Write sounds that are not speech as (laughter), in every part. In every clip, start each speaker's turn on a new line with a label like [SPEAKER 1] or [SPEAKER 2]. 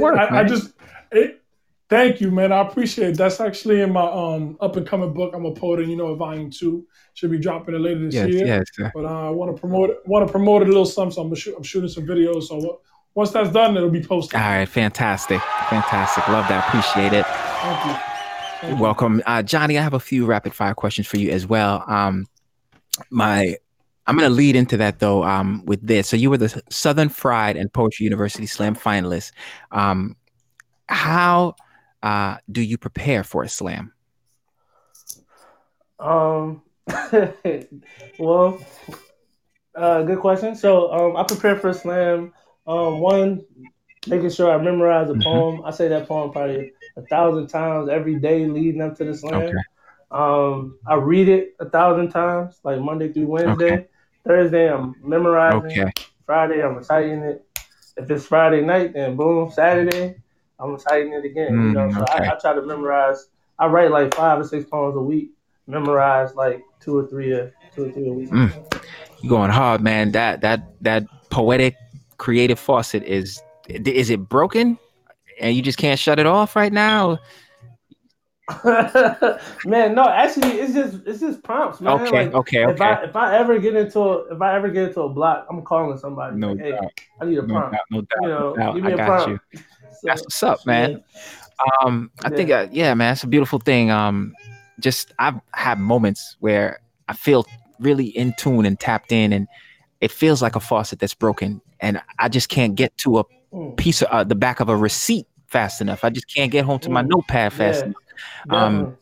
[SPEAKER 1] Work,
[SPEAKER 2] I, I just it, thank you, man. I appreciate it. That's actually in my um up and coming book. I'm a poet, and you know, volume two should be dropping it later this
[SPEAKER 1] yes,
[SPEAKER 2] year.
[SPEAKER 1] yes. sir.
[SPEAKER 2] But uh, I want to promote it. Want to promote it a little something. So I'm, shoot, I'm shooting some videos. So what, once that's done, it'll be posted.
[SPEAKER 1] All right, fantastic, fantastic. Love that. Appreciate it.
[SPEAKER 2] Thank you. Thank you.
[SPEAKER 1] Welcome, uh, Johnny. I have a few rapid fire questions for you as well. Um, my, I'm going to lead into that though um, with this. So you were the Southern Fried and Poetry University Slam finalist. Um, how uh, do you prepare for a slam?
[SPEAKER 3] Um, (laughs) well, uh, good question. So, um, I prepare for a slam. Um, one, making sure I memorize a
[SPEAKER 1] Mhm.
[SPEAKER 3] poem. I say that poem probably a thousand times every day leading up to the slam.
[SPEAKER 1] Okay.
[SPEAKER 3] Um, I read it a thousand times, like Monday through Wednesday.
[SPEAKER 1] Okay.
[SPEAKER 3] Thursday, I'm memorizing.
[SPEAKER 1] Okay.
[SPEAKER 3] Friday, I'm reciting it. If it's Friday night, then boom, Saturday, I'm reciting it again. you know,
[SPEAKER 1] Mm,
[SPEAKER 3] so
[SPEAKER 1] okay.
[SPEAKER 3] I, I try to memorize. I write like five or six poems a week. Memorize like two or three a two or three a week.
[SPEAKER 1] Mm. You're going hard, man. That that that poetic, creative faucet is is it broken, and you just can't shut it off right now? (laughs)
[SPEAKER 3] man, no, actually, it's just it's just prompts, man.
[SPEAKER 1] Okay.
[SPEAKER 3] Like,
[SPEAKER 1] Okay.
[SPEAKER 3] If I if I ever get into a, if I ever get into a block, I'm calling somebody.
[SPEAKER 1] No
[SPEAKER 3] like, hey,
[SPEAKER 1] doubt.
[SPEAKER 3] I need a
[SPEAKER 1] No
[SPEAKER 3] prompt.
[SPEAKER 1] doubt. No doubt.
[SPEAKER 3] You
[SPEAKER 1] No
[SPEAKER 3] know,
[SPEAKER 1] doubt.
[SPEAKER 3] give me
[SPEAKER 1] I got
[SPEAKER 3] prompt.
[SPEAKER 1] you.
[SPEAKER 3] So,
[SPEAKER 1] That's what's up, man. Um, I think, uh, yeah, man, it's a beautiful thing. Um, just I've had moments where I feel really in tune and tapped in, and it feels like a faucet that's broken, and I just can't get to a
[SPEAKER 3] Mm,
[SPEAKER 1] piece of uh, the back of a receipt fast enough. I just can't get home to my
[SPEAKER 3] Mm.
[SPEAKER 1] notepad fast
[SPEAKER 3] yeah,
[SPEAKER 1] enough. Um,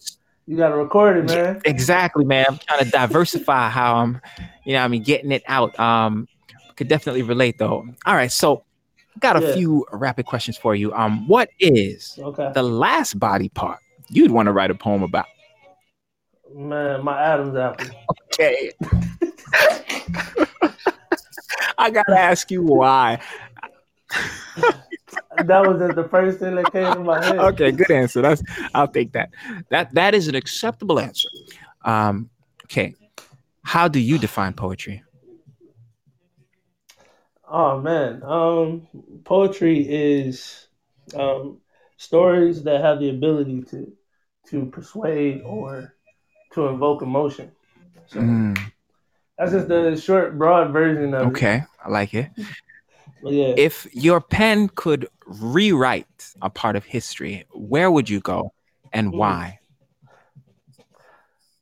[SPEAKER 3] you gotta record it, man.
[SPEAKER 1] Exactly, man. I'm trying to diversify how I'm, you know, what I mean, getting it out. Um, could definitely relate though. All right, so got a
[SPEAKER 3] Yeah.
[SPEAKER 1] few rapid questions for you. Um, what is
[SPEAKER 3] Okay,
[SPEAKER 1] the last body part you'd want to write a poem about?
[SPEAKER 3] man, my Adam's apple.
[SPEAKER 1] Okay. (laughs) I gotta ask you why.
[SPEAKER 3] That was just the first thing that came to my head.
[SPEAKER 1] Okay, good answer. That's I'll take that. That that is an acceptable answer. Um, okay. How do you define poetry?
[SPEAKER 3] Oh man, um, poetry is um, stories that have the ability to to persuade or to invoke emotion. So
[SPEAKER 1] Mm,
[SPEAKER 3] that's just the short, broad version of it.
[SPEAKER 1] okay, I like it.
[SPEAKER 3] Yeah,
[SPEAKER 1] If your pen could rewrite a part of history, where would you go and
[SPEAKER 3] Mm.
[SPEAKER 1] why?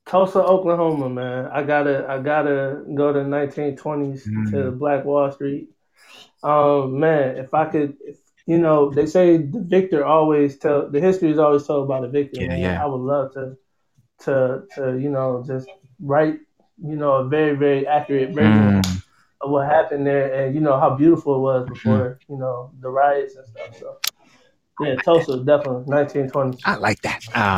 [SPEAKER 3] Tulsa, Oklahoma, man. I gotta, I gotta go to 1920s to
[SPEAKER 1] Mm.
[SPEAKER 3] Black Wall Street. Um, man, if I could, if, you know, they say the victor always tell the history is always told by the victor.
[SPEAKER 1] Yeah,
[SPEAKER 3] man.
[SPEAKER 1] yeah.
[SPEAKER 3] I would love to, to, to, you know, just write, you know, a very, very accurate version
[SPEAKER 1] Mm,
[SPEAKER 3] of what happened there, and you know how beautiful it was before, you know, the riots and stuff. So, yeah, Tulsa, definitely 1920s.
[SPEAKER 1] I like that. Uh,